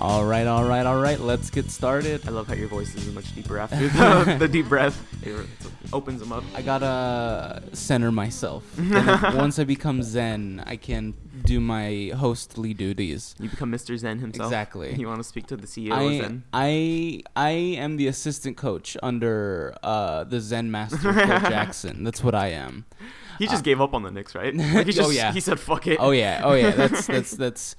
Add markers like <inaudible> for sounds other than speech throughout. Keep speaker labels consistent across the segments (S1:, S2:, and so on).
S1: All right, all right, all right. Let's get started.
S2: I love how your voice is much deeper after <laughs> the, the deep breath. It opens them up.
S1: I gotta center myself. <laughs> Once I become Zen, I can do my hostly duties.
S2: You become Mr. Zen himself.
S1: Exactly.
S2: You want to speak to the CEO of Zen.
S1: I I am the assistant coach under uh, the Zen master Phil <laughs> Jackson. That's what I am.
S2: He just gave up on the Knicks, right? Like he <laughs>
S1: Oh, yeah.
S2: He said, "Fuck it."
S1: Oh yeah, oh yeah. That's that's that's.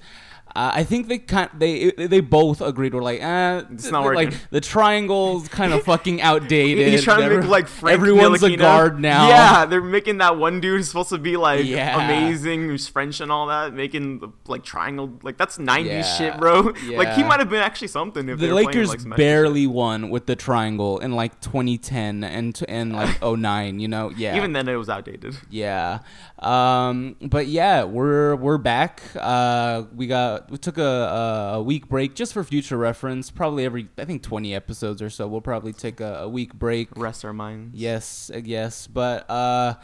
S1: Uh, I think they kind they they both agreed. We're like, eh,
S2: It's not working.
S1: like the triangle's kind of fucking outdated. <laughs>
S2: He's trying to make like Frank
S1: everyone's a
S2: Ntilikina.
S1: guard now.
S2: Yeah, they're making that one dude who's supposed to be like
S1: Yeah.
S2: amazing, who's French and all that, making the, like triangle. Like that's '90s
S1: Yeah.
S2: shit, bro. <laughs> Like he might have been actually something if
S1: the Lakers
S2: playing, like,
S1: barely won with the triangle in like 2010 and t- and like <laughs> 09. You know, yeah.
S2: Even then, it was outdated.
S1: Yeah. Um, but yeah, we're we're back. Uh, we got we took a, a week break just for future reference. Probably every I think twenty episodes or so. We'll probably take a, a week break.
S2: Rest our minds.
S1: Yes, yes, but uh,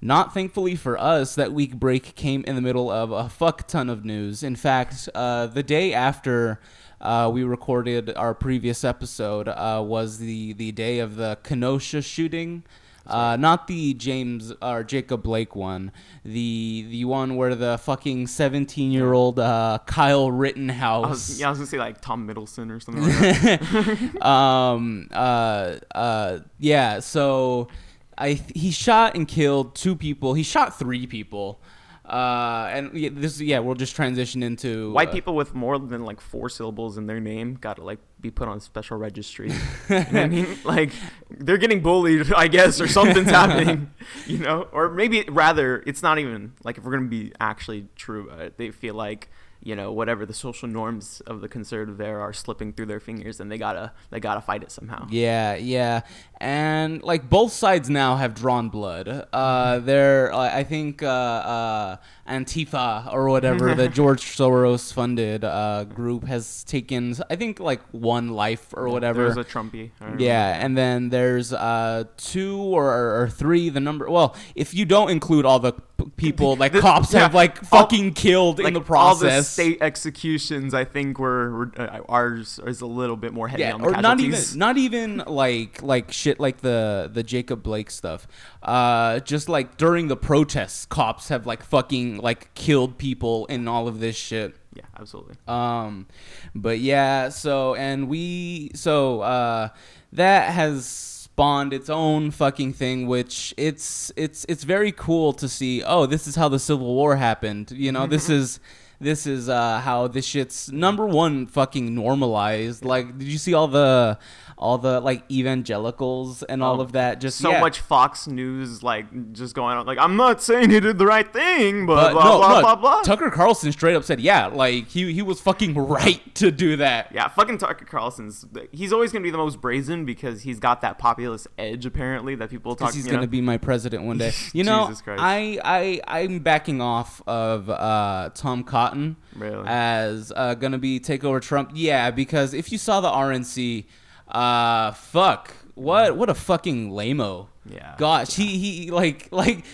S1: not thankfully for us. That week break came in the middle of a fuck ton of news. In fact, uh, the day after. Uh, we recorded our previous episode uh, was the, the day of the Kenosha shooting, uh, not the James or Jacob Blake one, the the one where the fucking seventeen year old uh, Kyle Rittenhouse
S2: I was, yeah, I was gonna say like Tom Middleton or something like that. <laughs>
S1: um uh uh yeah so i he shot and killed two people. He shot three people uh and yeah, this yeah we'll just transition into
S2: White
S1: uh,
S2: people with more than like four syllables in their name gotta like be put on special registry. <laughs> you know what I mean? Like they're getting bullied, I guess, or something's <laughs> happening. You know? Or maybe rather it's not even like if we're gonna be actually true about it, they feel like you know whatever the social norms of the conservative there are slipping through their fingers and they gotta they gotta fight it somehow
S1: yeah yeah and like both sides now have drawn blood uh they're i think uh uh antifa or whatever the <laughs> george soros funded uh group has taken i think like one life or whatever
S2: there's a trumpy I don't know.
S1: Yeah, and then there's uh two or, or three. The number. Well, if you don't include all the people like cops
S2: yeah,
S1: have like
S2: all-
S1: fucking killed in
S2: like
S1: the
S2: all the
S1: process.
S2: state executions i think were, were uh, ours is a little bit more heavy
S1: yeah,
S2: on the
S1: or not even not even like like shit like the the Jacob Blake stuff. Uh, just like during the protests, cops have like fucking like killed people in all of this shit.
S2: yeah absolutely
S1: Um, but yeah, so and we so uh that has spawned its own fucking thing which it's it's it's very cool to see oh this is how the civil war happened. You know this mm-hmm. is this is uh how this shit's number one fucking normalized like did you see all the all the like evangelicals and all
S2: Oh,
S1: of that just
S2: so
S1: yeah.
S2: much Fox News like just going on like I'm not saying he did the right thing, but,
S1: But
S2: blah
S1: no,
S2: blah
S1: no,
S2: blah blah.
S1: Tucker Carlson straight up said, "Yeah, like he he was fucking right to do that."
S2: yeah, fucking Tucker Carlson's he's always gonna be the most brazen because he's got that populist edge apparently that people talk.
S1: he's gonna
S2: know?
S1: be my president one day. <laughs> You know,
S2: Jesus Christ.
S1: I I I'm backing off of uh, Tom Cotton
S2: Really?
S1: as uh, gonna be take over Trump. Yeah, because if you saw the RNC, uh, fuck, what what a fucking lameo.
S2: Yeah.
S1: Gosh, he he like like.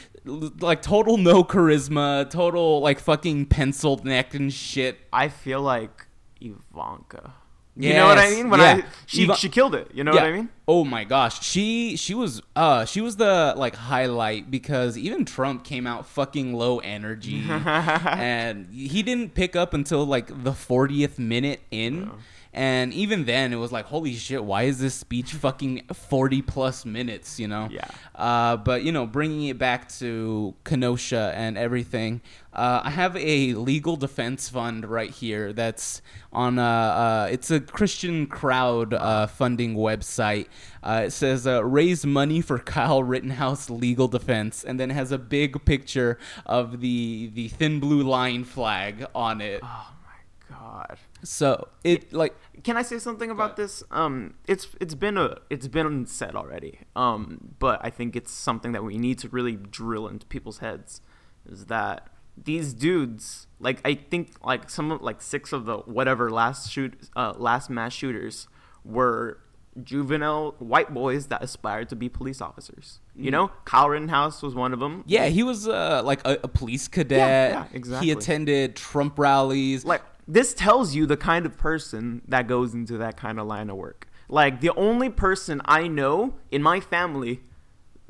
S1: Like total no charisma, total like fucking penciled neck and shit.
S2: I feel like Ivanka. You know what I mean? When
S1: yeah.
S2: I she
S1: Iva-
S2: she killed it. You know what I mean?
S1: Oh my gosh, she she was uh she was the like highlight because even Trump came out fucking low energy <laughs> and he didn't pick up until like the 40th minute in. And even then, it was like, holy shit, why is this speech <laughs> fucking 40 plus minutes, you know?
S2: Yeah.
S1: Uh, but, you know, bringing it back to Kenosha and everything, uh, I have a legal defense fund right here that's on, uh, uh, it's a Christian crowd uh, funding website. Uh, it says, uh, raise money for Kyle Rittenhouse legal defense, and then has a big picture of the, the thin blue line flag on it.
S2: Oh my God.
S1: So it like
S2: Can I say something about this? Um, it's it's been a it's been said already. Um, but I think it's something that we need to really drill into people's heads. Is that these dudes like I think like some of like six of the whatever last shoot uh, last mass shooters were juvenile white boys that aspired to be police officers. You know, Kyle Rittenhouse was one of them.
S1: yeah, he was uh, like a, a police cadet.
S2: yeah, exactly.
S1: He attended Trump rallies.
S2: like this tells you the kind of person that goes into that kind of line of work. Like the only person I know in my family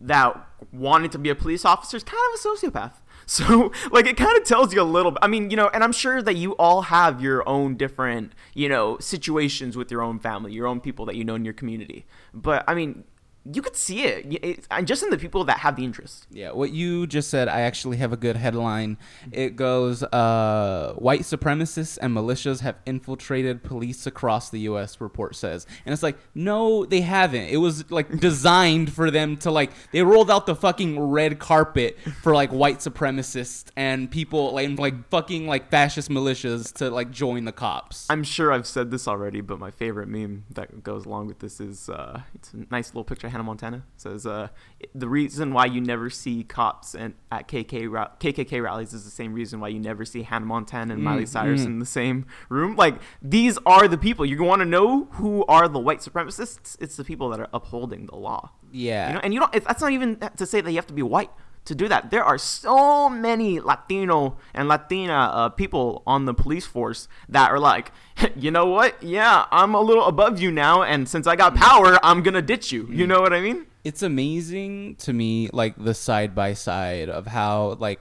S2: that wanted to be a police officer is kind of a sociopath. <laughs> So like it kind of tells you a little bit. I mean, you know, and I'm sure that you all have your own different, you know, situations with your own family, your own people that you know in your community. But I mean, you could see it, and just in the people that have the interest.
S1: Yeah, what you just said, I actually have a good headline. It goes uh, White supremacists and militias have infiltrated police across the U.S., report says. And it's like, no, they haven't. It was like <laughs> designed for them to, like, they rolled out the fucking red carpet for, like, white supremacists and people, like, and, like fucking, like, fascist militias to, like, join the cops.
S2: I'm sure I've said this already, but my favorite meme that goes along with this is uh, it's a nice little picture Hannah Montana. Says uh, the reason why you never see cops and at KK ra- KKK rallies is the same reason why you never see Hannah Montana and Miley
S1: Mm,
S2: Cyrus
S1: mm.
S2: in the same room. Like these are the people you want to know who are the white supremacists. It's the people that are upholding the law.
S1: yeah.
S2: You know, and you don't. It's, that's not even to say that you have to be white to do that. There are so many Latino and Latina uh, people on the police force that are like, <laughs> you know what? Yeah, I'm a little above you now, and since I got power, I'm gonna ditch you. You know what I mean?
S1: it's amazing to me like the side by side of how like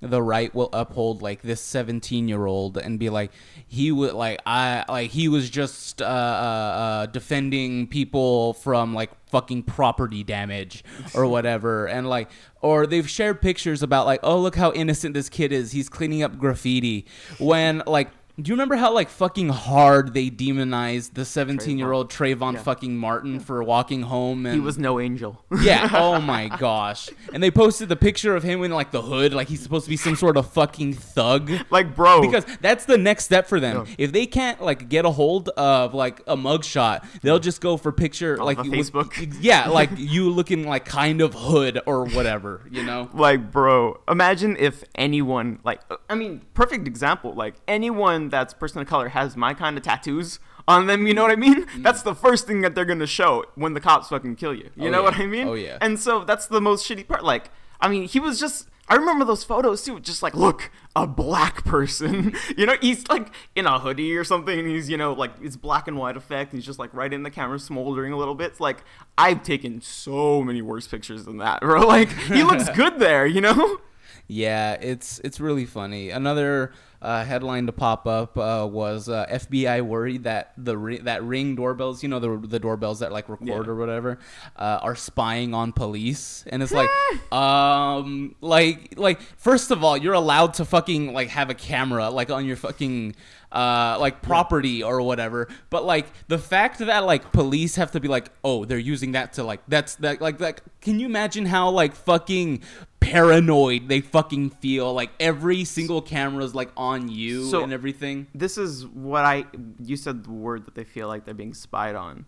S1: the right will uphold like this 17 year old and be like he would like i like he was just uh, uh uh defending people from like fucking property damage or <laughs> whatever. And like or they've shared pictures about like oh look how innocent this kid is. He's cleaning up graffiti. When like do you remember how like fucking hard they demonized the 17 year old Trayvon
S2: Yeah.
S1: fucking Martin for walking home and
S2: He was no angel. <laughs>
S1: yeah. <laughs> Oh my gosh. And they posted the picture of him in like the hood, like he's supposed to be some sort of fucking thug.
S2: like, bro.
S1: Because that's the next step for them. If they can't like get a hold of like a mugshot, they'll just go for picture
S2: Off
S1: like
S2: Facebook.
S1: yeah, <laughs> like you looking like kind of hood or whatever, you know?
S2: like bro imagine if anyone like uh, i mean perfect example like anyone that's person of color has my kind of tattoos on them you know what i mean that's the first thing that they're gonna show when the cops fucking kill you you
S1: Mm. Oh,
S2: know
S1: yeah.
S2: what i mean
S1: Oh, yeah.
S2: and so that's the most shitty part like i mean he was just I remember those photos too, just like, look, a black person. <laughs> you know, he's like in a hoodie or something, and he's, you know, like it's black and white effect. And he's just like right in the camera, smoldering a little bit. It's like, I've taken so many worse pictures than that, <laughs> bro. Like, he looks <laughs> good there, you know?
S1: Yeah, it's it's really funny. Another uh, headline to pop up uh, was uh, FBI worried that the ri- that ring doorbells, you know, the the doorbells that like record
S2: Yeah.
S1: or whatever, uh, are spying on police, and it's like, <laughs> um, like like first of all, you're allowed to fucking like have a camera like on your fucking uh like property or whatever but like the fact that like police have to be like oh they're using that to like that's that like like can you imagine how like fucking paranoid they fucking feel like every single camera is like on you
S2: So-
S1: and everything
S2: This is what I, you said the word that they feel like they're being spied on.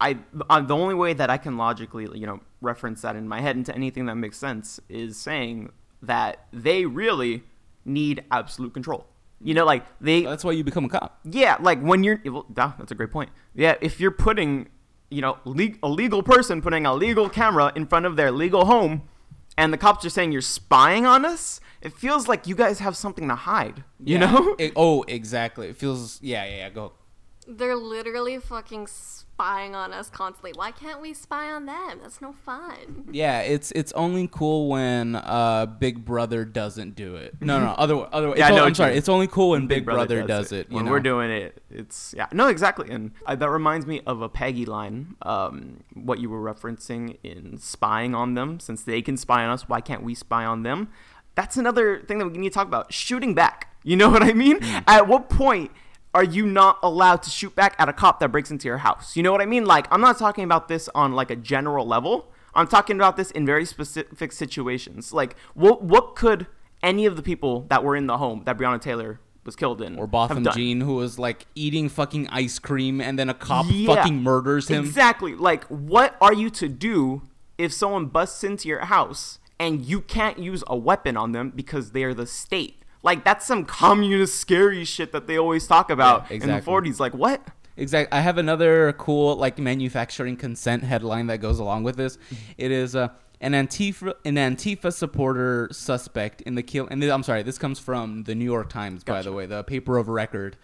S2: I, uh, the only way that I can logically, you know, reference that in my head into anything that makes sense is saying that they really need absolute control. You know, like they,
S1: that's why you become a cop
S2: Yeah, like when you're well, that's a great point. Yeah, if you're putting, you know, le- a legal person putting a legal camera in front of their legal home and the cops are saying you're spying on us, it feels like you guys have something to hide. You
S1: Yeah.
S2: know?
S1: It- oh exactly it feels yeah yeah yeah go
S3: They're literally fucking spying on us constantly. Why can't we spy on them? That's no fun.
S1: Yeah, it's it's only cool when uh Big Brother doesn't do it. No, no, other other. <laughs>
S2: Yeah, I
S1: it's,
S2: know
S1: I'm sorry. It's only cool when Big, Brother, does, it. you
S2: when
S1: know?
S2: we're doing it, it's yeah, no, exactly, and uh, that reminds me of a Peggy line. Um, what you were referencing in spying on them, since they can spy on us, why can't we spy on them? That's another thing that we need to talk about. Shooting back. You know <laughs> what I mean?
S1: Mm.
S2: At what point? Are you not allowed to shoot back at a cop that breaks into your house? You know what I mean? Like, I'm not talking about this on like a general level. I'm talking about this in very specific situations. Like, what what could any of the people that were in the home that Breonna Taylor was killed in.
S1: or Botham. Jean, who was like eating fucking ice cream, and then a cop
S2: Yeah.
S1: fucking murders him.
S2: Exactly. Like, what are you to do if someone busts into your house and you can't use a weapon on them because they are the state? Like, that's some communist scary shit that they always talk about
S1: Yeah,
S2: in the 40s. Like, what?
S1: Exactly. I have another cool like manufacturing consent headline that goes along with this. It is uh, an Antifa an Antifa supporter suspect in the kill. And I'm sorry, this comes from the New York Times, by the way, the paper of record.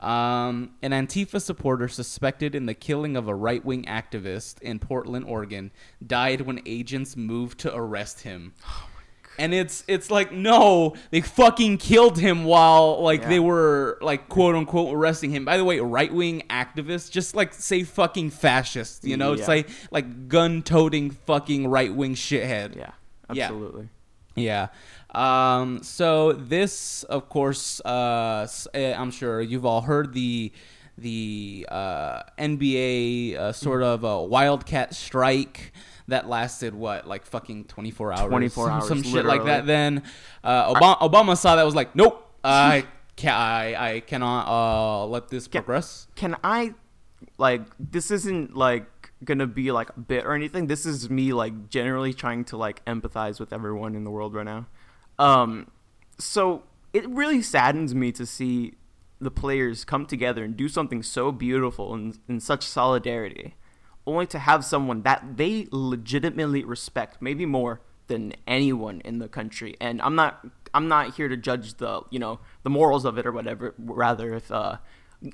S1: Um, an Antifa supporter suspected in the killing of a right wing activist in Portland, Oregon, died when agents moved to arrest him. <sighs> And it's it's like no, they fucking killed him while like
S2: Yeah.
S1: they were like quote unquote arresting him. By the way, right wing activists just like say fucking fascist, you know? It's like like gun toting fucking right wing shithead.
S2: Yeah,
S1: Yeah.
S2: absolutely.
S1: Yeah. Um, so this, of course, uh, eh, I'm sure you've all heard the the uh, NBA uh, sort of uh, wildcat strike that lasted what like fucking 24 hours?
S2: 24
S1: some,
S2: hours,
S1: some shit like that then. Uh, Obama, Obama saw that was like nope I can I, I cannot uh, let this
S2: Can-
S1: progress.
S2: Can I, like, this isn't, like, gonna be, like, a bit or anything. This is me, like, generally trying to, like, empathize with everyone in the world right now. Um, so it really saddens me to see the players come together and do something so beautiful and in such solidarity, only to have someone that they legitimately respect, maybe more than anyone in the country. And I'm not I'm not here to judge the you know the morals of it or whatever. Rather, if uh,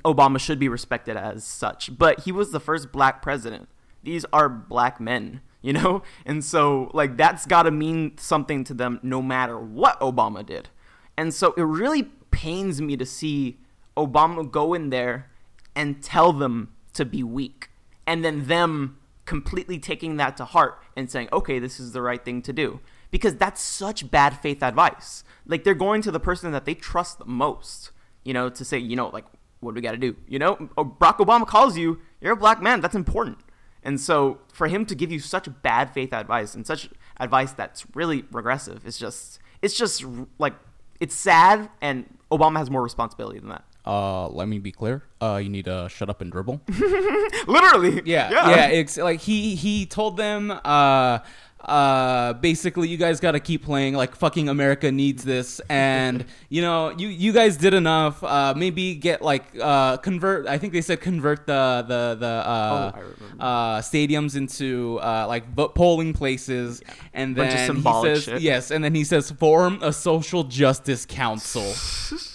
S2: Obama should be respected as such, but he was the first black president. These are black men, <laughs> you know, and so like that's got to mean something to them, no matter what Obama did. And so it really pains me to see Obama go in there and tell them to be weak. And then them completely taking that to heart and saying, okay, this is the right thing to do. Because that's such bad faith advice. Like they're going to the person that they trust the most, you know, to say, you know, like, what do we got to do? You know, Oh, Barack Obama calls you, you're a black man, that's important. And so for him to give you such bad faith advice and such advice that's really regressive, it's just, it's just like, it's sad and Obama has more responsibility than that.
S1: Uh, let me be clear uh, you need to shut up and dribble <laughs>
S2: Literally.
S1: Yeah, yeah. It's like he he told them uh uh basically you guys got to keep playing like fucking America needs this and <laughs> you know you you guys did enough uh maybe get like uh convert I think they said convert the the the uh
S2: Oh,
S1: uh stadiums into uh like vote polling places and
S2: Bunch of
S1: then he says
S2: shit.
S1: yes and then he says form a social justice council. <laughs>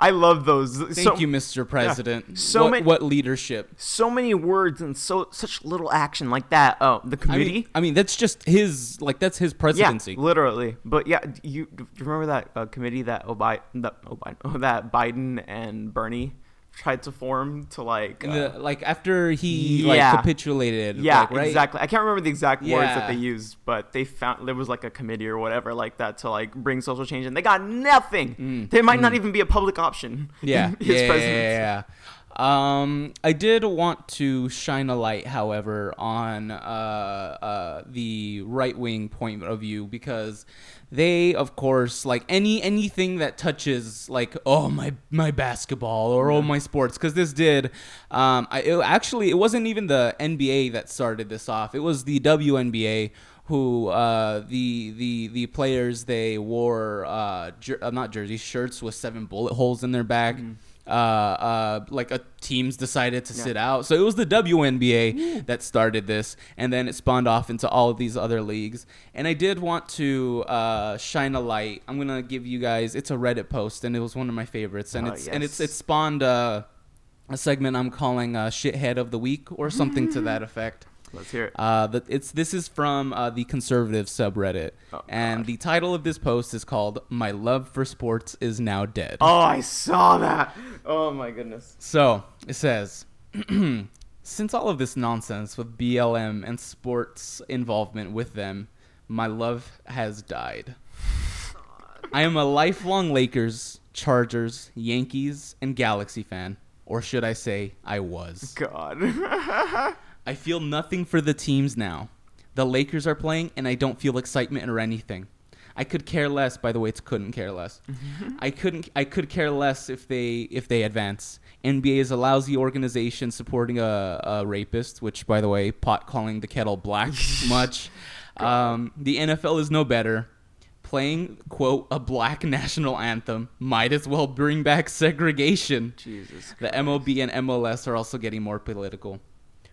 S2: I love those.
S1: Thank
S2: so,
S1: you Mr. President.
S2: So
S1: what,
S2: many-
S1: what leadership.
S2: So many words and so such little action like that. Oh, the
S1: I
S2: committee.
S1: mean, I mean that's just his like that's his presidency.
S2: Yeah, literally. But yeah, you do you remember that uh, committee that Obi- that, Obama, <laughs> that Biden and Bernie tried to form to like? Uh,
S1: the, like after he
S2: Yeah.
S1: like capitulated.
S2: yeah,
S1: like, right?
S2: exactly. I can't remember the exact words that they used, but they found there was like a committee or whatever like that to like bring social change, and they got nothing.
S1: Mm,
S2: There might not even be a public option.
S1: Yeah, <laughs> yeah,
S2: his
S1: yeah,
S2: presidency.
S1: yeah, yeah. Um, I did want to shine a light, however, on uh, uh, the right wing point of view because they, of course, like any anything that touches like oh my my basketball or oh my sports, because this did. Um, I it, actually it wasn't even the NBA that started this off. It was the WNBA who uh, the the the players they wore uh, jer- uh, not jerseys shirts with seven bullet holes in their back. Uh, uh, like a teams decided to sit out, so it was the WNBA that started this, and then it spawned off into all of these other leagues. And I did want to uh, shine a light. I'm gonna give you guys. It's a Reddit post, and it was one of my favorites, and
S2: Oh,
S1: it's and it's it spawned uh, a segment I'm calling uh, "Shithead of the Week" or something to that effect.
S2: Let's hear it.
S1: Uh, the, it's this is from uh, the conservative subreddit,
S2: Oh,
S1: and the title of this post is called "My Love for Sports is Now Dead."
S2: Oh, I saw that. Oh my goodness.
S1: So it says, <clears throat> since all of this nonsense with BLM and sports involvement with them, my love has died. I am a lifelong Lakers, Chargers, Yankees, and Galaxy fan, or should I say, I was.
S2: God. <laughs>
S1: I feel nothing for the teams now. The Lakers are playing, and I don't feel excitement or anything. I could care less. By the way, it's couldn't care less. I couldn't. I could care less if they if they advance. NBA is a lousy organization supporting a, a rapist, which, by the way, pot calling the kettle black <laughs> much. Um, the NFL is no better. Playing quote a black <laughs> national anthem might as well bring back segregation.
S2: Jesus.
S1: The MLB and MLS are also getting more political.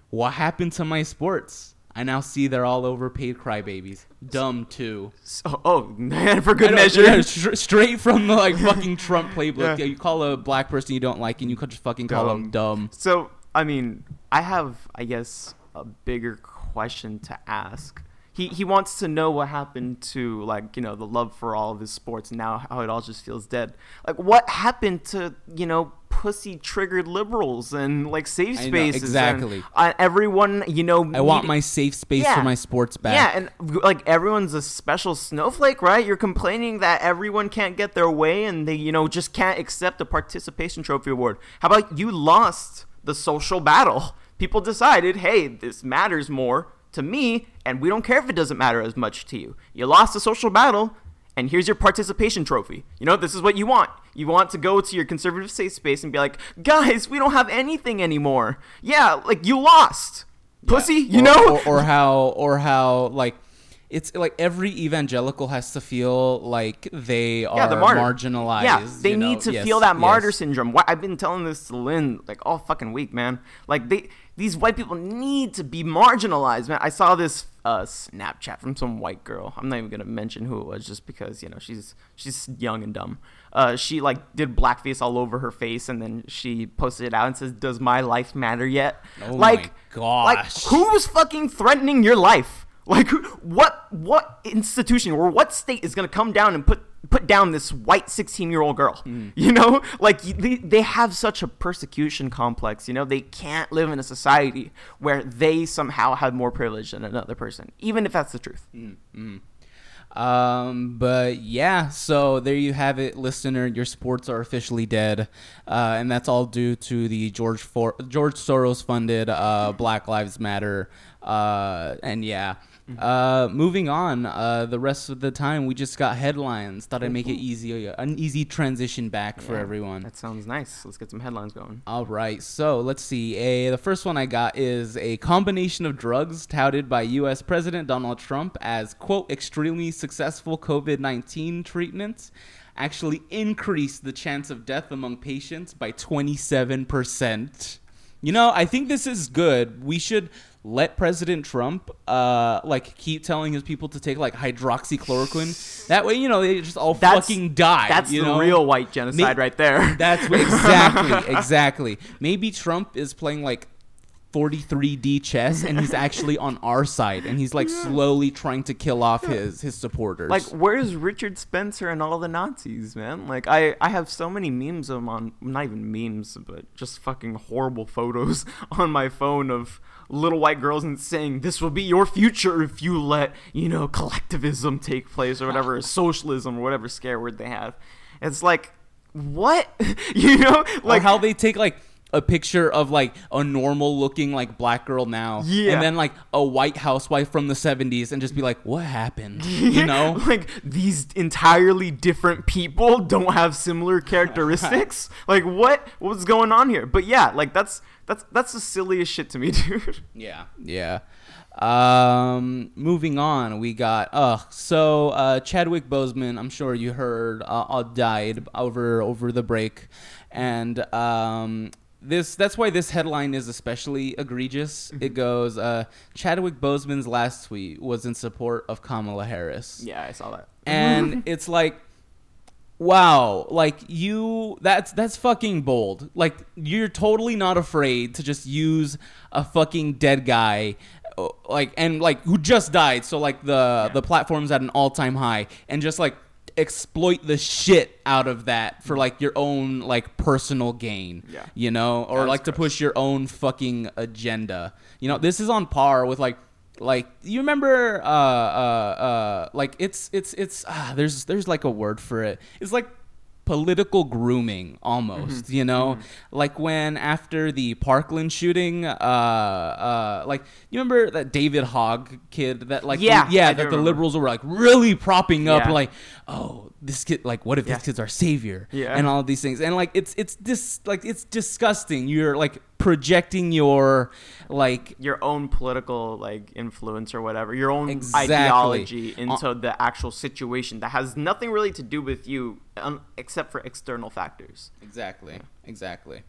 S1: What happened to my sports? I now see they're all overpaid crybabies. Dumb too.
S2: So, oh, man, oh, <laughs> for good measure.
S1: yeah, str- straight from the like fucking Trump <laughs> playbook.
S2: Yeah.
S1: Yeah, You call a black person you don't like, and you could just fucking call them dumb.
S2: So, I mean, I have, I guess, a bigger question to ask. He, he wants to know what happened to like you know the love for all of his sports now how it all just feels dead like what happened to you know pussy triggered liberals and like safe spaces
S1: exactly.
S2: and, uh, everyone you know
S1: I want my safe space
S2: Yeah.
S1: for my sports back.
S2: yeah, and like everyone's a special snowflake, right? You're complaining that everyone can't get their way and they, you know, just can't accept a participation trophy award. How about you lost the social battle? People decided, hey, this matters more to me, and we don't care if it doesn't matter as much to you. You lost the social battle, and here's your participation trophy. You know, this is what you want. You want to go to your conservative safe space and be like, guys, we don't have anything anymore. Yeah, like you lost. Pussy, you
S1: or,
S2: know?
S1: or, or how or how like it's like every evangelical has to feel like they are
S2: yeah,
S1: marginalized.
S2: Yeah, they
S1: you know?
S2: need to
S1: Yes,
S2: feel that martyr
S1: yes.
S2: syndrome. I've been telling this to Lynn like all fucking week, man. Like they, these white people need to be marginalized, man. I saw this uh, Snapchat from some white girl. I'm not even gonna mention who it was, just because you know she's she's young and dumb. Uh, she like did blackface all over her face, and then she posted it out and says, "Does my life matter yet?"
S1: Oh my
S2: like, like who's fucking threatening your life? Like what what institution or what state is gonna come down and put put down this white 16 year old girl?
S1: Hmm.
S2: You know, like they, they have such a persecution complex. You know, they can't live in a society where they somehow have more privilege than another person, even if that's the truth.
S1: Hmm. Um, but yeah, so there you have it, listener. Your sports are officially dead, uh, and that's all due to the George For- George Soros funded uh, Black Lives Matter. Uh, and yeah, uh, moving on. Uh, the rest of the time, we just got headlines. Thought I'd make it easy, an easy transition back for
S2: Yeah,
S1: everyone.
S2: That sounds nice. Let's get some headlines going.
S1: All right, so let's see. A the first one I got is a combination of drugs touted by U.S. President Donald Trump as quote extremely successful COVID nineteen treatments actually increased the chance of death among patients by twenty seven percent. You know, I think this is good. We should let President Trump uh like keep telling his people to take like hydroxychloroquine. That way, you know, they just all
S2: That's-
S1: fucking die.
S2: That's
S1: you
S2: the
S1: know?
S2: real white genocide right there.
S1: That's <laughs> exactly, exactly. Maybe Trump is playing like 43D chess and he's actually on our side and he's like slowly trying to kill off his his supporters.
S2: Like, where's Richard Spencer and all the Nazis, man? Like, I, I have so many memes of them on, not even memes, but just fucking horrible photos <laughs> on my phone of little white girls and saying, this will be your future if you let, you know, collectivism take place or whatever, <laughs> socialism or whatever scare word they have. It's like, what? <laughs> you know?
S1: like
S2: Like,
S1: how they take like a picture of like a normal looking like black girl now.
S2: Yeah.
S1: and then like a white housewife from the 70s and just be like what happened? <laughs> You know? <laughs>
S2: Like these entirely different people don't have similar <laughs> characteristics? Like what what's going on here? But yeah like that's that's that's the silliest shit to me dude.
S1: Yeah, yeah. Um, moving on, we got uh so uh Chadwick Boseman, I'm sure you heard, uh, uh died over over the break, and um this that's why this headline is especially egregious. It goes, uh Chadwick Boseman's last tweet was in support of Kamala Harris.
S2: Yeah i saw that.
S1: And <laughs> it's like wow like you that's that's fucking bold. Like you're totally not afraid to just use a fucking dead guy uh, like and like who just died. So like the the platform's at an all-time high. And just like exploit the shit out of that for like your own like personal gain
S2: Yeah.
S1: you know? Or
S2: That's
S1: like to push your own fucking agenda. You know this is on par with like like you remember uh uh uh like it's it's it's ah, there's there's like a word for it. It's like political grooming almost
S2: Mm-hmm.
S1: you know like when after the parkland shooting uh uh like you remember that david hogg kid that like
S2: Yeah,
S1: yeah
S2: I
S1: that the
S2: remember.
S1: liberals were like really propping up
S2: Yeah.
S1: like oh this kid like what if
S2: Yeah.
S1: this kid's our savior
S2: Yeah.
S1: and all of these things and like it's it's dis like it's disgusting you're like projecting your like
S2: your own political like influence or whatever, your own
S1: Exactly.
S2: ideology
S1: Uh,
S2: into the actual situation that has nothing really to do with you um, except for external factors.
S1: Exactly. Exactly.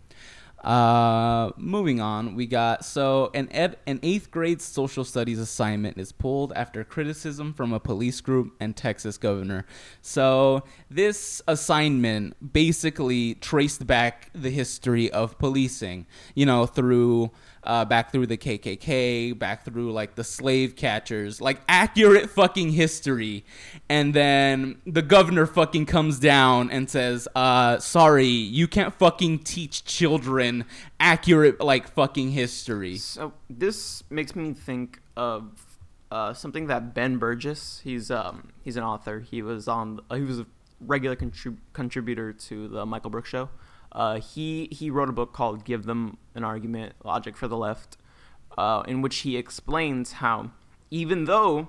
S1: Uh, moving on, we got so an ed, an eighth grade social studies assignment is pulled after criticism from a police group and Texas governor. So this assignment basically traced back the history of policing, you know, through uh, back through the KKK, back through like the slave catchers, like accurate fucking history. And then the governor fucking comes down and says, uh, sorry, you can't fucking teach children accurate like fucking history.
S2: So this makes me think of uh, something that Ben Burgis. He's um he's an author. He was on uh, he was a regular contrib- contributor to the Michael Brooks show. Uh, he he wrote a book called "Give Them an Argument: Logic for the Left," uh, in which he explains how even though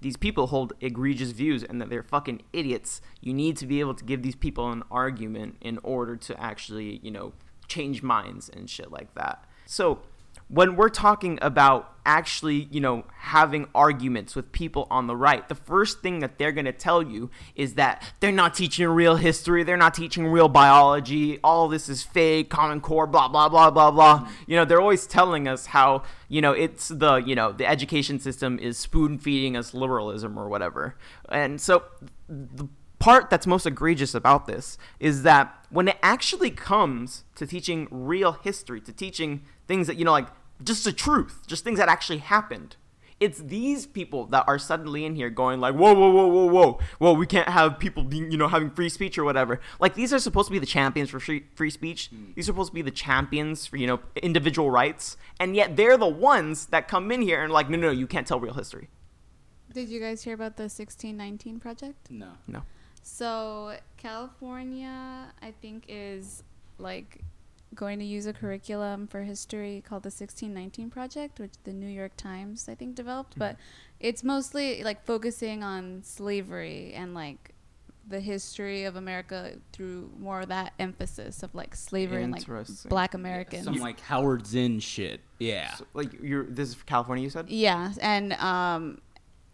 S2: these people hold egregious views and that they're fucking idiots, you need to be able to give these people an argument in order to actually you know change minds and shit like that. So when we're talking about actually, you know, having arguments with people on the right, the first thing that they're going to tell you is that they're not teaching real history, they're not teaching real biology, all this is fake, common core, blah blah blah blah blah. You know, they're always telling us how, you know, it's the, you know, the education system is spoon-feeding us liberalism or whatever. And so the part that's most egregious about this is that when it actually comes to teaching real history, to teaching things that, you know, like just the truth, just things that actually happened, it's these people that are suddenly in here going like, whoa, whoa, whoa, whoa, whoa, whoa, we can't have people being, you know, having free speech or whatever. Like these are supposed to be the champions for free, free speech. Hmm. These are supposed to be the champions for, you know, individual rights. And yet they're the ones that come in here and like, no, no, no, you can't tell real history.
S4: Did you guys hear about the 1619 project?
S1: No.
S2: No.
S4: So California, I think, is like going to use a curriculum for history called the 1619 project, which the New York Times I think developed, but it's mostly like focusing on slavery and like the history of America through more of that emphasis of like slavery and like black Americans.
S1: Some like Howard Zinn shit. Yeah.
S2: So, like you're this is California you said?
S4: Yeah, and um,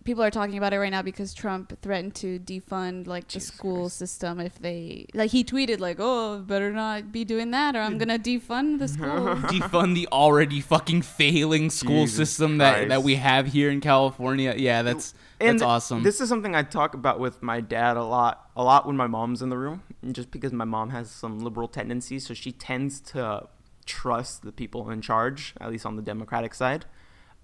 S4: people are talking about it right now because Trump threatened to defund like the
S2: Jesus
S4: school
S2: Christ.
S4: system if they like he tweeted like, "Oh, better not be doing that, or I'm gonna defund the <laughs> school."
S1: Defund the already fucking failing school
S2: Jesus
S1: system that,
S2: Christ.
S1: that we have here in California. Yeah, that's
S2: And
S1: that's awesome.
S2: This is something I talk about with my dad a lot, a lot when my mom's in the room, and just because my mom has some liberal tendencies, so she tends to trust the people in charge, at least on the Democratic side.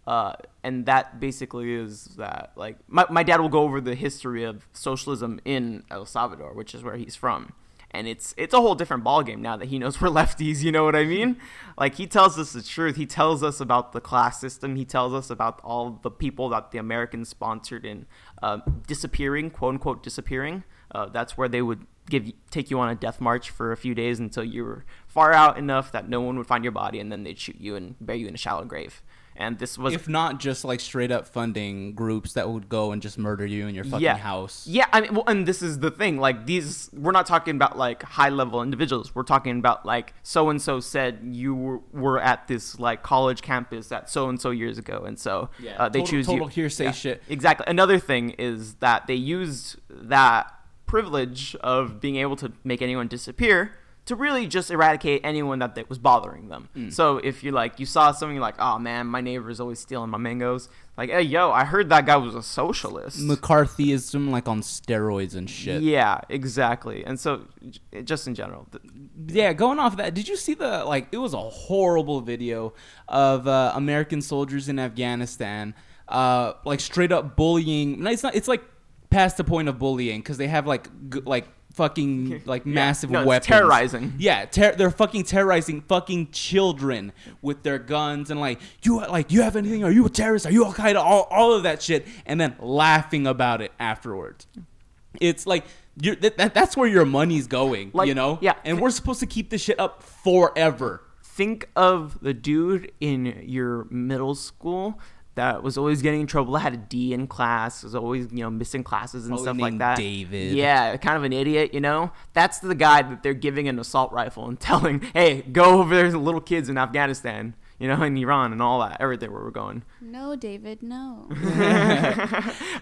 S2: Uh, and that basically is that like my, my dad will go over the history of socialism in El Salvador, which is where he's from. And it's it's a whole different ballgame now that he knows we're <laughs> lefties, you know what I mean? Like he tells us the truth. He tells us about the class system. He tells us about all the people that the Americans sponsored in uh, disappearing, quote unquote disappearing. Uh, that's where they would give take you on a death march for a few days until you were far out enough that no one would find your body, and then they'd shoot you and bury you in a shallow grave. And this was
S1: if not just like straight up funding groups that would go and just murder you in your fucking
S2: yeah.
S1: house.
S2: Yeah, I mean, well, and this is the thing. Like these, we're not talking about like high level individuals. We're talking about like so and so said you were, were at this like college campus at so and so years ago, and so
S1: Yeah,
S2: uh, they
S1: total-
S2: choose
S1: total
S2: you.
S1: hearsay shit.
S2: Exactly. Another thing is that they used that privilege of being able to make anyone disappear to really just eradicate anyone that, that was bothering them.
S1: Mm.
S2: So if you like you saw something like, oh man, my neighbor is always stealing my mangoes. Like, hey yo, I heard that guy was a socialist.
S1: McCarthyism like on steroids and shit.
S2: Yeah, exactly. And so, just in general, th-
S1: Yeah, going off that, did you see the like? It was a horrible video of uh, American soldiers in Afghanistan, uh, like straight up bullying. No, it's not. It's like past the point of bullying because they have like g- like fucking like
S2: Yeah.
S1: massive
S2: No,
S1: weapons.
S2: terrorizing.
S1: Yeah, ter- they're fucking terrorizing fucking children with their guns and like you like you have anything? Are you a terrorist? Are you Al Qaeda? All all of that shit, and then laughing about it afterwards. It's like you're, that, that, that's where your money's going,
S2: Like,
S1: you know?
S2: yeah.
S1: And we're supposed to keep this shit up forever.
S2: think of the dude in your middle school that was always getting in trouble, I had a D in class, was always, you know, missing classes and
S1: Probably
S2: stuff like
S1: named
S2: that.
S1: David.
S2: Yeah, kind of an idiot, you know? That's the guy that they're giving an assault rifle and <laughs> telling, hey, go over there to the little kids in Afghanistan, you know, in Iran and all that, everything where we're going.
S4: No, David, no. <laughs>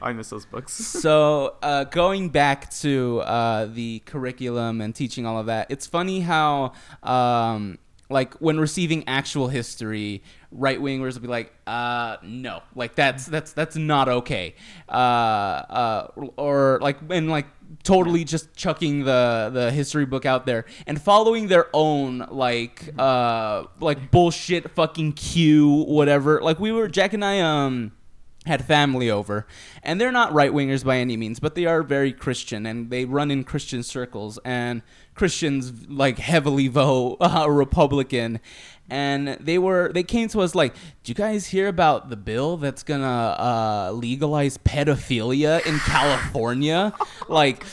S2: I miss those books. <laughs>
S1: so uh, going back to uh, the curriculum and teaching all of that, it's funny how um, like when receiving actual history, right wingers will be like, uh, no, like that's that's that's not okay, uh, uh, or like and like totally just chucking the the history book out there and following their own like uh like bullshit fucking cue whatever. Like we were Jack and I um had family over and they're not right wingers by any means but they are very christian and they run in christian circles and christians like heavily vote <laughs> uh, republican and they were they came to us like do you guys hear about the bill that's gonna uh, legalize pedophilia in <laughs> california like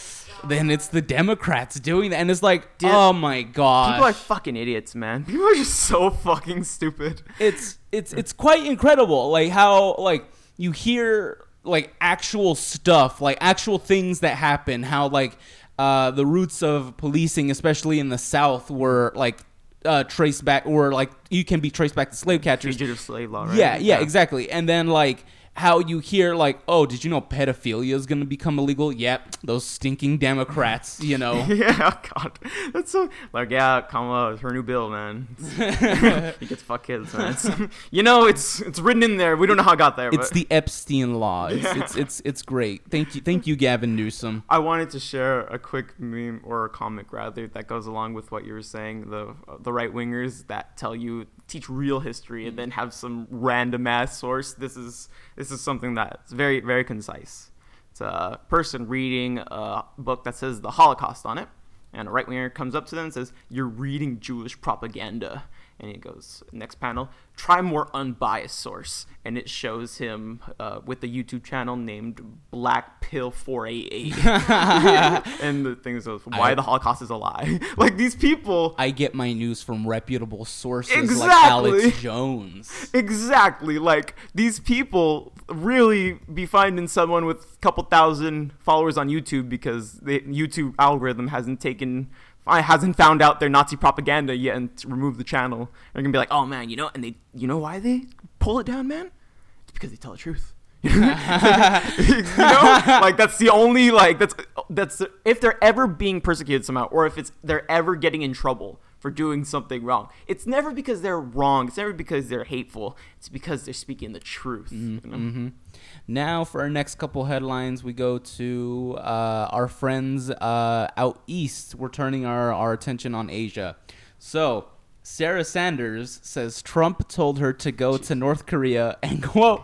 S1: then it's the democrats doing that and it's like
S2: Dude,
S1: oh my god
S2: People are fucking idiots, man. <laughs> People are just so fucking stupid.
S1: it's it's it's quite incredible like how like you hear like actual stuff like actual things that happen how like uh the roots of policing especially in the south were like uh traced back or like you can be traced back to slave catchers
S2: Fugitive slave law, right?
S1: yeah, yeah, exactly. And then like how you hear like, oh, did you know pedophilia is going to become illegal? Yep, those stinking Democrats, you know. <laughs>
S2: Yeah, oh, God, that's so like yeah, Kamala, her new bill, man. you get to fuck kids, man. It's, you know, it's it's written in there. We don't know how it got there.
S1: It's
S2: but
S1: the Epstein law. It's, it's it's it's great. Thank you, thank you, Gavin Newsom.
S2: I wanted to share a quick meme or a comic rather that goes along with what you were saying. The the right wingers that tell you teach real history and then have some random ass source. This is this is something that's very very concise. It's a person reading a book that says the Holocaust on it, and a right winger comes up to them and says, "You're reading Jewish propaganda." And he goes, next panel, try more unbiased source. And it shows him uh, with a YouTube channel named Black Pill 488. <laughs> and the thing is, why
S1: I-
S2: the Holocaust is a lie. <laughs> like these people,
S1: I get my news from reputable sources like Alex Jones. <laughs>
S2: exactly, like these people really be finding someone with a couple thousand followers on YouTube because the YouTube algorithm hasn't taken. I hasn't found out their Nazi propaganda yet and removed the channel. They're gonna be like, oh man, you know, and they, you know why they pull it down, man? It's because they tell the truth. <laughs> you know, <laughs> like that's the only like that's that's if they're ever being persecuted somehow, or if it's they're ever getting in trouble for doing something wrong. It's never because they're wrong. It's never because they're hateful. It's because they're speaking the truth. you know?
S1: Now, for our next couple headlines, we go to uh, our friends uh, out east. We're turning our, our attention on Asia. So, Sarah Sanders says Trump told her to go to North Korea and, quote,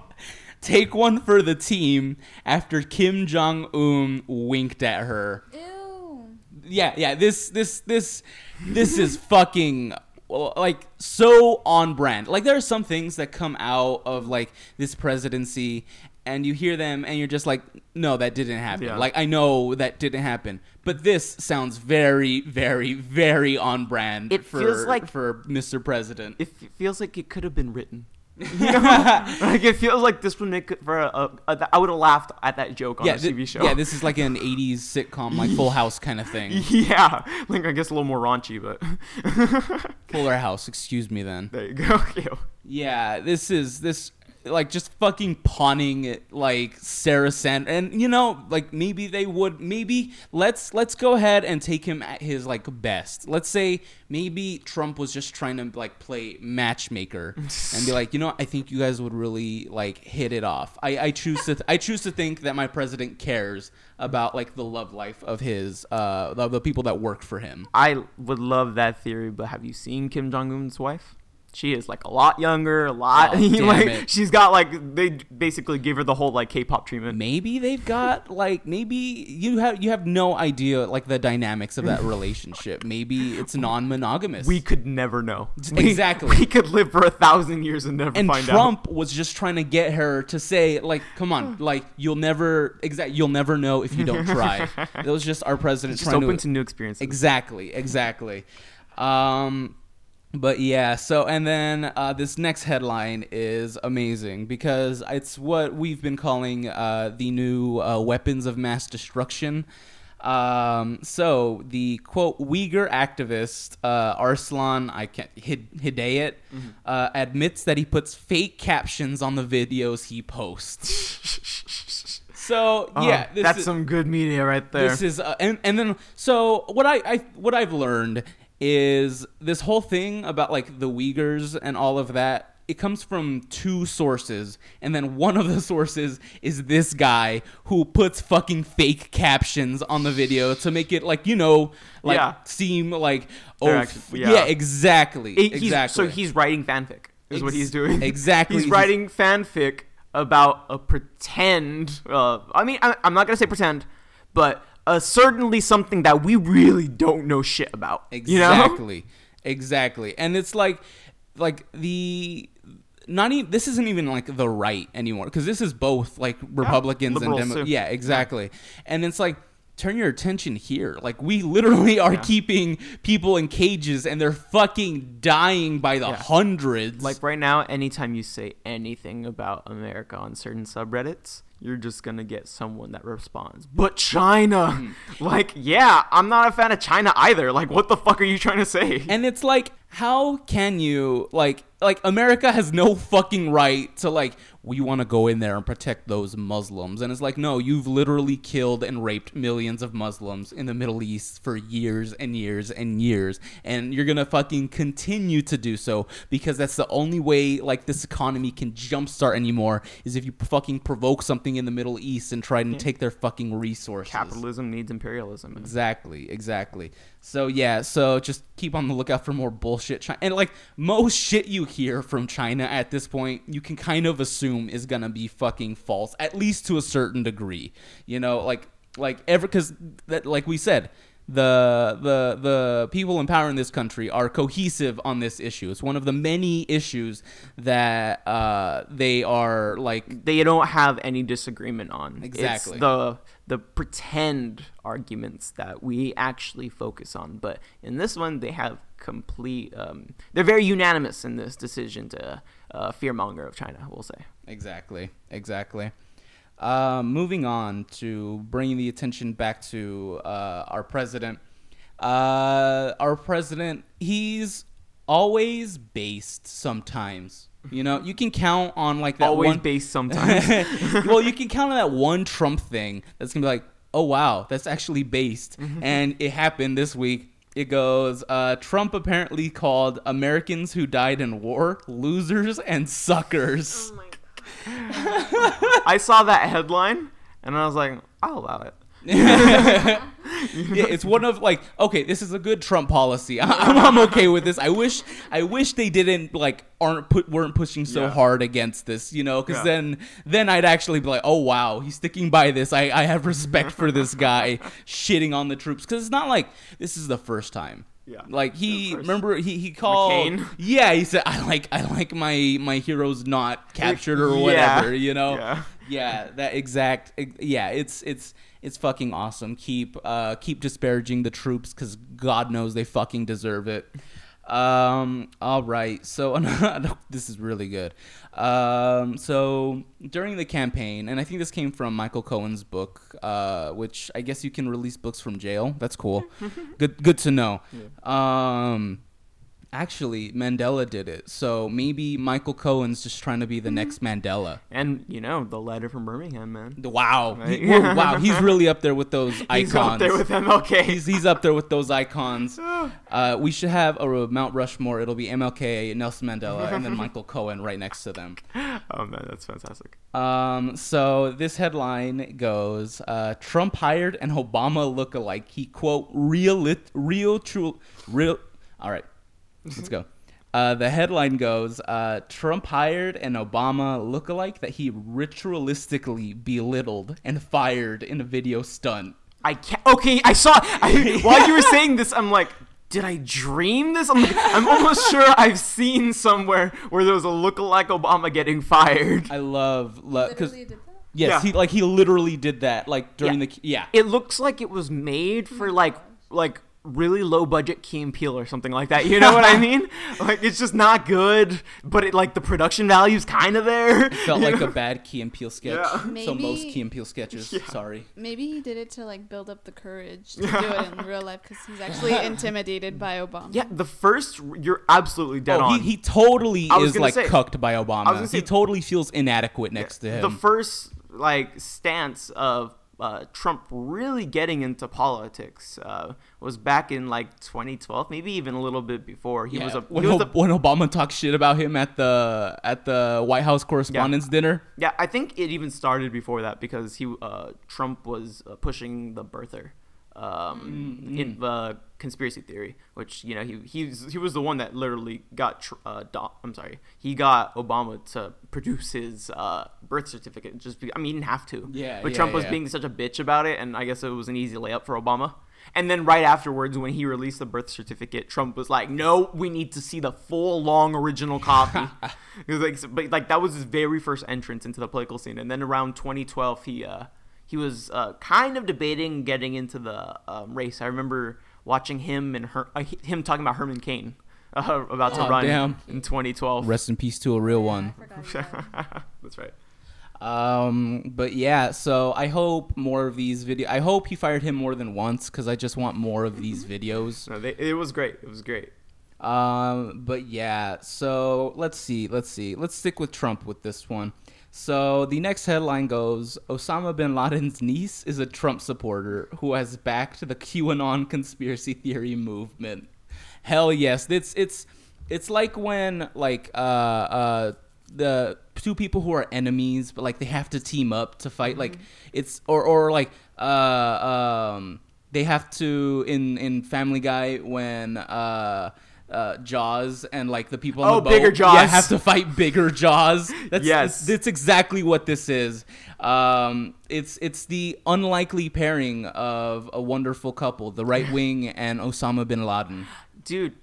S1: take one for the team after Kim Jong un winked at her
S4: Ew.
S1: Yeah, yeah. This, this, this, this is <laughs> fucking like so on brand. Like there are some things that come out of like this presidency, and you hear them, and you're just like, no, that didn't happen.
S2: Yeah.
S1: Like I know that didn't happen, but this sounds very, very, very on brand.
S2: It
S1: for,
S2: feels like-
S1: for Mr. President.
S2: It feels like it could have been written. You know? <laughs> like it feels like this would make for a, a, a I would have laughed at that joke on
S1: yeah,
S2: a TV show.
S1: yeah. This is like an '80s sitcom, like Full House kind of thing. <laughs>
S2: yeah, like I guess a little more raunchy, but <laughs>
S1: Fuller House, excuse me, then.
S2: there you go. Ew.
S1: Yeah, this is this like just fucking pawning it like Sarah Sand and you know like maybe they would maybe let's let's go ahead and take him at his like best. Let's say maybe Trump was just trying to like play matchmaker <laughs> and be like, you know, I think you guys would really like hit it off. I, I choose to I choose to think that my president cares about like the love life of his uh the, the people that work for him.
S2: I would love that theory, but have you seen Kim Jong Un's wife? She is like a lot younger, a lot.
S1: Oh, <laughs>
S2: like
S1: it.
S2: she's got like they basically give her the whole like K-pop treatment.
S1: maybe they've got like maybe you have you have no idea like the dynamics of that <laughs> relationship. Maybe it's non-monogamous.
S2: We could never know.
S1: Exactly.
S2: We, could live for a thousand years and never find out.
S1: and
S2: find
S1: Trump was just trying to get her to say like, "Come on, <sighs> like you'll never exact you'll never know if you don't try." <laughs> that was just our president
S2: out. Just
S1: trying
S2: open
S1: to
S2: to new experiences.
S1: Exactly, exactly. Um, but yeah, so and then uh, this next headline is amazing because it's what we've been calling uh, the new uh, weapons of mass destruction. Um, so the quote Uyghur activist uh, Arslan I can't Hid- Hidayat uh, admits that he puts fake captions on the videos he posts. <laughs> so
S2: Oh,
S1: yeah, this
S2: that's
S1: is-
S2: some good media right there.
S1: this is uh, and and then so what I, I what I've learned is this whole thing about like the Uyghurs and all of that. It comes from two sources, and then one of the <laughs> sources is this guy who puts fucking fake captions on the video to make it like you know, like
S2: Yeah.
S1: seem like oh
S2: actually-
S1: yeah.
S2: yeah.
S1: exactly
S2: It- he's-
S1: exactly
S2: So he's writing fanfic. Is what he's doing. <laughs>
S1: exactly.
S2: He's
S1: He's-
S2: writing fanfic about a pretend. Uh, I mean, I, I'm not gonna say pretend, but uh, certainly something that we really don't know shit about. You know?
S1: Exactly. Exactly. And it's like like the not even this isn't even like the right anymore because this is both like Republicans and
S2: Democrats.
S1: Yeah, exactly. And it's like turn your attention here. Like we literally are
S2: Yeah.
S1: keeping people in cages and they're fucking dying by the
S2: Yeah.
S1: hundreds.
S2: Like right now, anytime you say anything about America on certain subreddits, you're just gonna get someone that responds. But China, <laughs> like, yeah, I'm not a fan of China either. Like, what the fuck are you trying to say?
S1: And it's like, how can you like like America has no fucking right to like we want to go in there and protect those Muslims. And it's like, no, you've literally killed and raped millions of Muslims in the Middle East for years and years and years. And you're gonna fucking continue to do so because that's the only way like this economy can jumpstart anymore is if you fucking provoke something in the Middle East and try and take their fucking resources.
S2: Capitalism needs imperialism.
S1: Exactly, exactly. So yeah, so just keep on the lookout for more bullshit. China and like most shit you hear from China at this point, you can kind of assume is gonna be fucking false, at least to a certain degree. You know, like like ever because that like we said. The the the people in power in this country are cohesive on this issue. It's one of the many issues that uh, they are like
S2: They don't have any disagreement on.
S1: Exactly.
S2: It's the the pretend arguments that we actually focus on. But in this one, they have complete. Um, they're very unanimous in this decision to uh, fearmonger of China. We'll say.
S1: Exactly. Exactly. Uh, moving on to bringing the attention back to uh, our president. Uh, our president, he's always based sometimes. You know, you can count on like that
S2: Always
S1: one.
S2: based <laughs> sometimes. <laughs>
S1: well, you can count on that one Trump thing that's gonna be like, oh wow, that's actually based,
S2: Mm-hmm.
S1: and it happened this week. It goes, uh, Trump apparently called Americans who died in war losers and suckers.
S3: Oh my god. <laughs>
S2: I saw that headline and I was like, I'll allow it. <laughs>
S1: yeah, it's one of like, okay, this is a good Trump policy. <laughs> I'm, I'm okay with this. I wish, I wish they didn't like aren't put weren't pushing so
S2: Yeah.
S1: hard against this, you know, because
S2: Yeah.
S1: then then I'd actually be like, oh wow, he's sticking by this. I I have respect for this guy shitting on the troops because it's not like this is the first time.
S2: Yeah.
S1: Like he remember he, he called
S2: McCain? <laughs>
S1: yeah he said I like I like my my heroes not captured or
S2: Yeah.
S1: whatever you know
S2: Yeah.
S1: yeah that exact yeah it's it's it's fucking awesome keep uh keep disparaging the troops because god knows they fucking deserve it um all right. So <laughs> this is really good. Um so during the campaign and i think this came from michael cohen's book uh which i guess you can release books from jail. That's cool. <laughs> Good good to know. Um actually mandela did it so maybe michael cohen's just trying to be the next mandela
S2: And you know, the letter from Birmingham, man.
S1: Wow,
S2: Right?
S1: He- <laughs> wow, he's really up there with those icons. <laughs>
S2: He's up there with MLK.
S1: He's he's up there with those icons. <laughs> Uh, we should have a Mount Rushmore. It'll be MLK, Nelson Mandela, and then Michael Cohen right next to them.
S2: oh man, that's fantastic.
S1: Um, so this headline goes: uh, Trump hired an Obama look-alike. He quote real real true real. All right, let's go. Uh, the headline goes: uh, Trump hired an Obama lookalike that he ritualistically belittled and fired in a video stunt.
S2: I can't. Okay, I saw. I, <laughs> while you were saying this, I'm like, did I dream this? I'm, like, I'm almost <laughs> sure I've seen somewhere where there was a lookalike Obama getting fired.
S1: I love because
S4: Literally
S1: yes,
S2: Yeah.
S1: he like he literally did that like during
S2: Yeah.
S1: the yeah.
S2: It looks like it was made for like like really low budget Key and Peele or something like that. You know what I <laughs> mean? Like it's just not good, but it like the production value's kind of there.
S1: Felt <laughs> like
S2: know?
S1: a bad Key and Peele sketch.
S2: Yeah.
S1: So most Key and Peele sketches.
S2: Yeah.
S1: Sorry.
S4: Maybe he did it to like build up the courage to do it in <laughs> real life because he's actually intimidated by Obama.
S2: Yeah, the first you're absolutely dead
S1: Oh,
S2: on.
S1: he, he totally is like
S2: say-
S1: cucked by Obama.
S2: say-
S1: he totally feels inadequate next to him.
S2: The first like stance of uh, Trump really getting into politics uh, was back in like 2012, maybe even a little bit before. He
S1: Yeah,
S2: was a
S1: when,
S2: he was
S1: Ob-
S2: a,
S1: when Obama talked shit about him at the at the White House Correspondents' Dinner.
S2: yeah. I think it even started before that because he uh, Trump was uh, pushing the birther. Um,
S1: Mm,
S2: in the conspiracy theory, which you know he he's, he was the one that literally got tr- uh, I'm sorry he got Obama to produce his uh, birth certificate just be- I mean he didn't have to.
S1: Yeah,
S2: but
S1: yeah,
S2: Trump was
S1: yeah.
S2: being such a bitch about it and I guess it was an easy layup for Obama. And then right afterwards when he released the birth certificate Trump was like no we need to see the full long original copy. <laughs> It was like but like that was his very first entrance into the political scene. And then around 2012 he uh he was uh, kind of debating getting into the um, race. I remember watching him and her, uh, him talking about Herman Cain <laughs> uh, about to
S1: Oh,
S2: run
S1: damn.
S2: in 2012.
S1: Rest in peace to a real
S4: Yeah,
S1: one.
S4: I forgot about that. <laughs>
S2: That's right.
S1: Um, but yeah, so I hope more of these video. I hope he fired him more than once because I just want more of these videos.
S2: No, they, it was great. It was great.
S1: Um, but yeah, so let's see, let's see, let's stick with Trump with this one. So the next headline goes: Osama bin Laden's niece is a Trump supporter who has backed the QAnon conspiracy theory movement. Hell yes, it's it's it's like when like uh uh the two people who are enemies but like they have to team up to fight like it's or or like uh um they have to in in Family Guy when uh uh, Jaws and like the people on
S2: Oh,
S1: the boat,
S2: bigger Jaws.
S1: yeah, have to fight bigger Jaws. <laughs> That's
S2: Yes.
S1: that's, that's exactly what this is. Um, it's it's the unlikely pairing of a wonderful couple, the right wing and Osama bin Laden.
S2: Dude,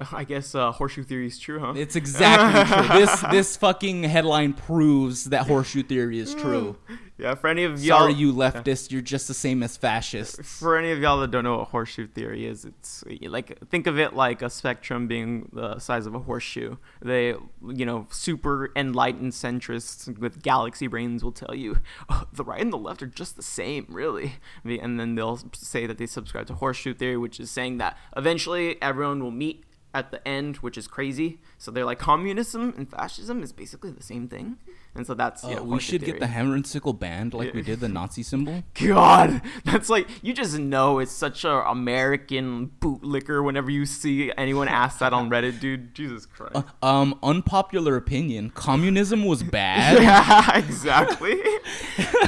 S2: <laughs> I guess uh, horseshoe theory is true, huh?
S1: It's exactly <laughs> true. This this fucking headline proves that horseshoe theory is true.
S2: yeah, for any of y'all.
S1: Sorry, you leftists, you're just the same as fascists.
S2: For any of y'all that don't know what horseshoe theory is, it's like think of it like a spectrum being the size of a horseshoe. They, you know, super enlightened centrists with galaxy brains will tell you <laughs> oh, the right and the left are just the same, really. And then they'll say that they subscribe to horseshoe theory, which is saying that eventually everyone will meet at the end, which is crazy. So they're like communism and fascism is basically the same thing, and so that's
S1: Uh,
S2: yeah.
S1: we should get the hammer and sickle banned like we did the <laughs> Nazi symbol.
S2: God, that's like you just know it's such a American bootlicker whenever you see anyone ask that on Reddit, <laughs> dude. Jesus Christ.
S1: Uh, um, unpopular opinion: communism was <laughs> bad.
S2: yeah, exactly.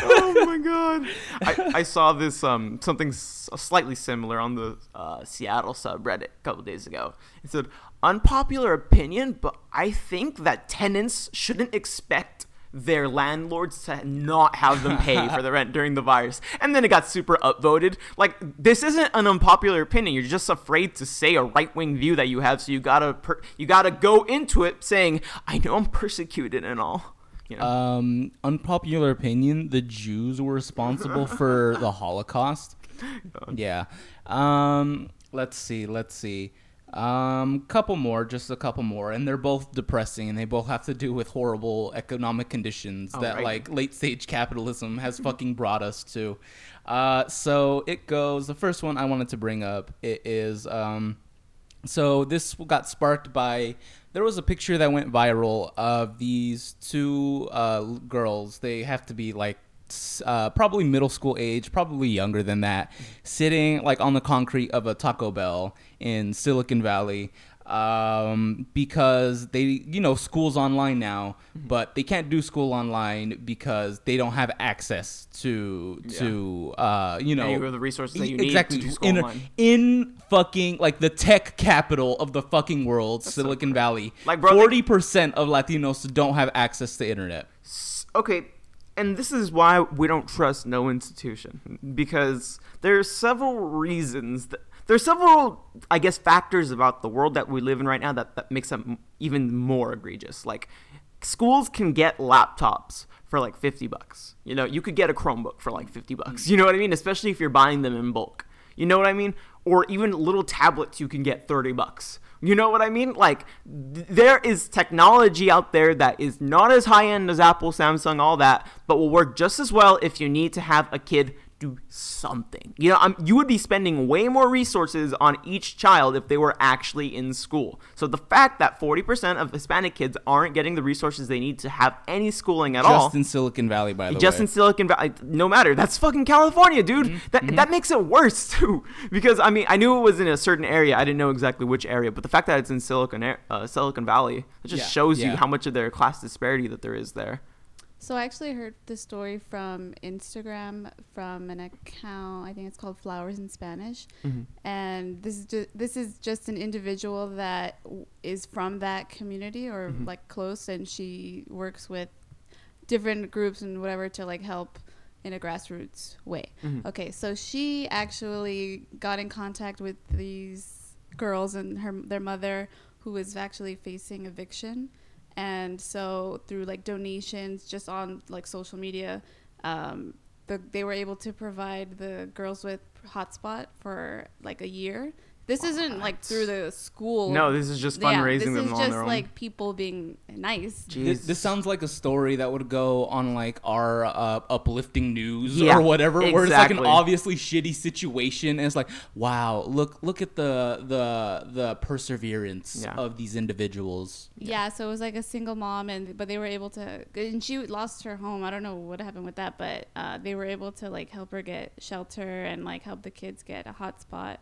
S2: oh my god. I, I saw this um something s- slightly similar on the uh, Seattle subreddit a couple days ago. It said unpopular opinion, but I think that tenants shouldn't expect their landlords to not have them pay <laughs> for the rent during the virus. And then it got super upvoted. Like this isn't an unpopular opinion. You're just afraid to say a right-wing view that you have, so you got to per- you got to go into it saying, "I know I'm persecuted and all." You know?
S1: Um, unpopular opinion: the Jews were responsible <laughs> for the Holocaust. Yeah. Um, let's see. Let's see. Um, couple more, just a couple more, and they're both depressing, and they both have to do with horrible economic conditions that
S2: Alright.
S1: like late stage capitalism has fucking brought us to. Uh, so it goes. The first one I wanted to bring up it is um. So this got sparked by there was a picture that went viral of these two uh, girls. They have to be like uh, probably middle school age, probably younger than that, sitting like on the concrete of a Taco Bell in Silicon Valley. um, because they, you know, school's online now, but they can't do school online because they don't have access to to uh, you know
S2: Any of the resources that you
S1: E-
S2: need
S1: exactly
S2: to do school
S1: in,
S2: online.
S1: in fucking like the tech capital of the fucking world, Silicon Valley.
S2: Like, bro,
S1: forty percent of Latinos don't have access to internet.
S2: Okay and this is why we don't trust no institution because there's several reasons that there's several i guess factors about the world that we live in right now that, that makes them even more egregious. Like schools can get laptops for like 50 bucks. You know you could get a chromebook for like 50 bucks. You know what i mean? Especially if you're buying them in bulk. You know what i mean? Or even little tablets you can get 30 bucks you know what I mean? Like, th- there is technology out there that is not as high end as Apple, Samsung, all that, but will work just as well if you need to have a kid do something. You know, um, you would be spending way more resources on each child if they were actually in school. So the fact that 40% of Hispanic kids aren't getting the resources they need to have any schooling at all
S1: Just in Silicon Valley, by the
S2: just
S1: way.
S2: Just in Silicon Valley. No matter. That's fucking California, dude.
S1: Mm-hmm.
S2: That that makes it worse <laughs> too. Because I mean, I knew it was in a certain area. I didn't know exactly which area, but the fact that it's in Silicon uh, Silicon Valley, it just
S1: Yeah,
S2: shows you how much of their class disparity that there is there.
S4: So I actually heard the story from Instagram from an account. I think it's called Flowers in Spanish, mm-hmm. and this is just, this is just an individual that w- is from that community or mm-hmm. like close, and she works with different groups and whatever to like help in a grassroots way. Mm-hmm. Okay, so she actually got in contact with these girls and her their mother who was actually facing eviction and so through like donations just on like social media um, the, they were able to provide the girls with hotspot for like a year this isn't like through the school
S2: No, this is just fundraising
S4: this
S2: them
S4: is
S2: on
S4: just
S2: their own.
S4: like people being nice
S1: This, this sounds like a story that would go on like our uh, uplifting news
S2: Yeah,
S1: or whatever, where it's like an obviously shitty situation, and it's like, wow, look, look at the the the perseverance
S2: Yeah.
S1: of these individuals.
S4: Yeah, so it was like a single mom, and but they were able to, and she lost her home. I don't know what happened with that, but uh, they were able to like help her get shelter and like help the kids get a hotspot.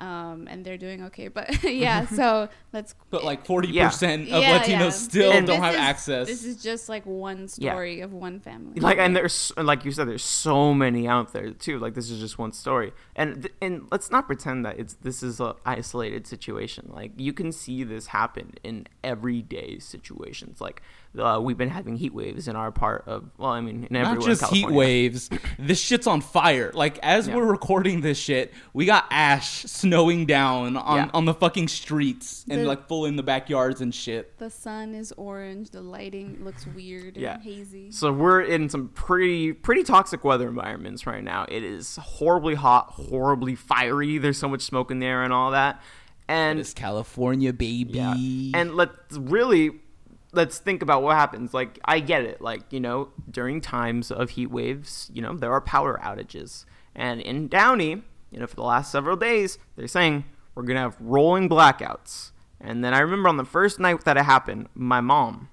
S4: Um, and they're doing okay, but <laughs> yeah. <laughs> So let's.
S1: But like forty percent of
S4: Yeah,
S1: Latinos
S4: yeah.
S1: still
S2: And
S1: don't have
S4: is-
S1: access.
S4: This is just like one
S2: Yeah.
S4: story of one family.
S2: like and there's like you said there's so many out there too like this is just one story and th- and let's not pretend that it's this is a isolated situation like you can see this happen in everyday situations like uh, we've been having heat waves in our part of well i mean in everywhere
S1: Not
S2: in
S1: just heat waves. This shit's on fire. Like as
S2: Yeah.
S1: we're recording this shit, we got ash snowing down on,
S2: Yeah.
S1: on the fucking streets and
S4: The-
S1: like full in the backyards and shit.
S4: the sun is orange. The lighting looks weird
S2: Yeah.
S4: and hazy.
S2: So we're in some pretty pretty toxic weather environments right now. It is horribly hot, horribly fiery. There's so much smoke in the air and all that. And
S1: It's California, baby.
S2: Yeah. And let's really let's think about what happens. Like I get it. Like, you know, during times of heat waves, you know, there are power outages. And in Downey, you know, for the last several days, they're saying we're going to have rolling blackouts. And then I remember on the first night that it happened, my mom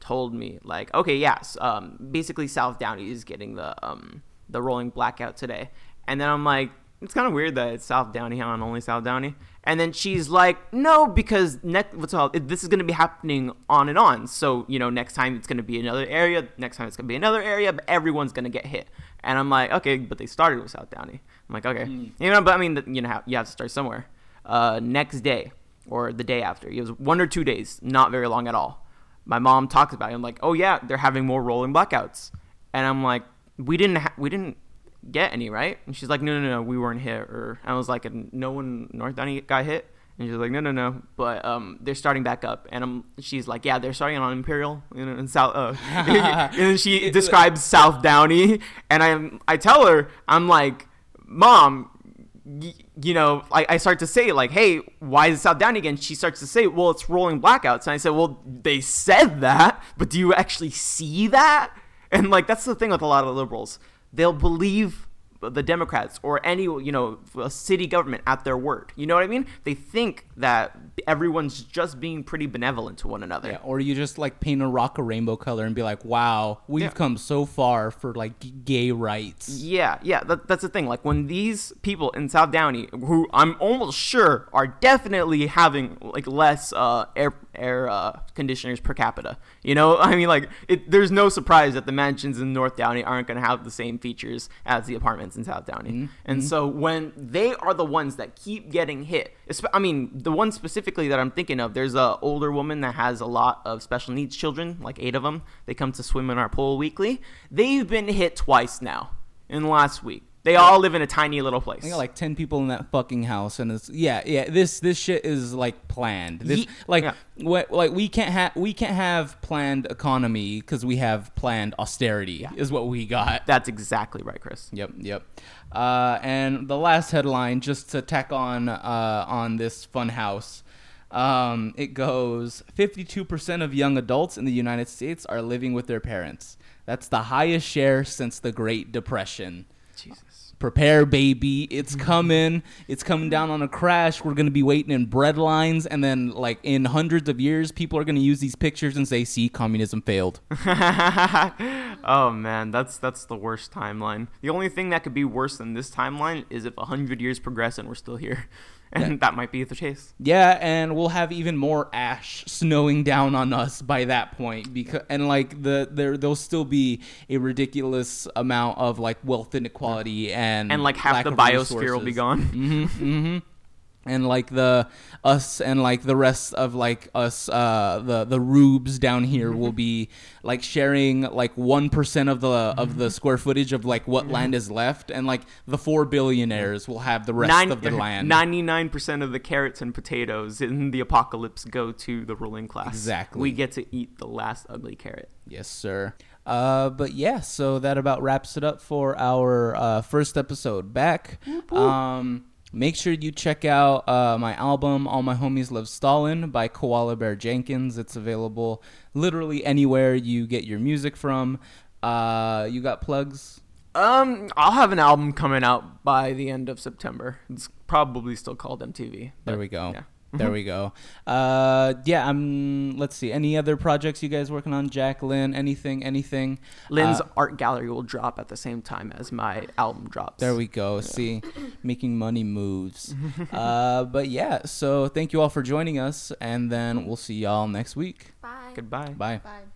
S2: told me like, okay, yes, um, basically South Downey is getting the um, the rolling blackout today. And then I'm like, it's kind of weird that it's South Downey on only South Downey. And then she's like, no, because next what's all this is going to be happening on and on. So you know, next time it's going to be another area. Next time it's going to be another area. But everyone's going to get hit. And I'm like, okay, but they started with South Downey. I'm like, okay, you know, but I mean, you know, you have to start somewhere. Uh, next day or the day after, it was one or two days, not very long at all. My mom talks about it. I'm like, oh yeah, they're having more rolling blackouts. And I'm like, we didn't, ha- we didn't get any, right? And she's like, no, no, no, we weren't hit. Or I was like, no one North Downey got hit. And she's like, no, no, no, but um, they're starting back up. And I'm, she's like, yeah, they're starting on Imperial, you know, in South. Uh, <laughs> and she <laughs> describes South Downey, and I'm, I tell her, I'm like, mom, y- you know, I, I start to say like, hey, why is it South Downey again? She starts to say, well, it's rolling blackouts. And I said, well, they said that, but do you actually see that? And like, that's the thing with a lot of liberals. They'll believe the Democrats or any you know a city government at their word. You know what I mean? They think that everyone's just being pretty benevolent to one another.
S1: Yeah, or you just like paint a rock a rainbow color and be like, "Wow, we've
S2: Yeah.
S1: come so far for like gay rights."
S2: Yeah, yeah, that, that's the thing. Like when these people in South Downey, who I'm almost sure are definitely having like less uh, air air uh, conditioners per capita. You know, <laughs> I mean, like it, there's no surprise that the mansions in North Downey aren't going to have the same features as the apartments in South Downey. And so when they are the ones that keep getting hit, I mean, the one specifically that I'm thinking of, there's a older woman that has a lot of special needs children, like eight of them. They come to swim in our pool weekly. They've been hit twice now in the last week. They all live in a tiny little place.
S1: I got like ten people in that fucking house, and it's yeah, yeah. This this shit is like planned. This
S2: Ye-
S1: like
S2: yeah.
S1: what like we can't have we can't have planned economy because we have planned austerity. Is what we got.
S2: That's exactly right, Chris.
S1: Yep, yep. Uh, and the last headline, just to tack on uh, on this fun house, um, it goes: fifty-two percent of young adults in the United States are living with their parents. That's the highest share since the Great Depression. Prepare, baby. It's mm-hmm. coming. It's coming down on a crash. We're going to be waiting in bread lines. And then, like, in hundreds of years, people are going to use these pictures and say, see, communism failed. <laughs>
S2: oh man, that's that's the worst timeline. The only thing that could be worse than this timeline is if a hundred years progress and we're still here, <laughs> and that might be the case.
S1: Yeah, and we'll have even more ash snowing down on us by that point because and like the there there'll still be a ridiculous amount of like wealth inequality and
S2: And like half the biosphere will be
S1: resources.
S2: gone.
S1: hmm hmm And like the us and like the rest of like us uh the the rubes down here will be <laughs> like sharing like 1% of the of the square footage of like what land is left and like the 4 billionaires will have the rest of the <laughs> land.
S2: Ninety-nine percent of the carrots and potatoes in the apocalypse go to the ruling class.
S1: Exactly.
S2: We get to eat the last ugly carrot.
S1: Yes, sir. Uh, but yeah, so that about wraps it up for our uh, first episode back. Um, make sure you check out uh, my album, All My Homies Love Stalin by Koala Bear Jenkins. It's available literally anywhere you get your music from. Uh, you got plugs?
S2: Um, I'll have an album coming out by the end of September. It's probably still called MTV.
S1: There we go.
S2: yeah.
S1: There we go. Uh, yeah. Um. Let's see. Any other projects you guys working on? Jack, Lynn, anything? Anything?
S2: Lynn's
S1: Uh,
S2: art gallery will drop at the same time as my album drops.
S1: There we go. See, making money moves. <laughs> uh, but yeah, so thank you all for joining us, and then we'll see y'all next week.
S3: Bye.
S2: Goodbye.
S1: Bye.
S4: Bye.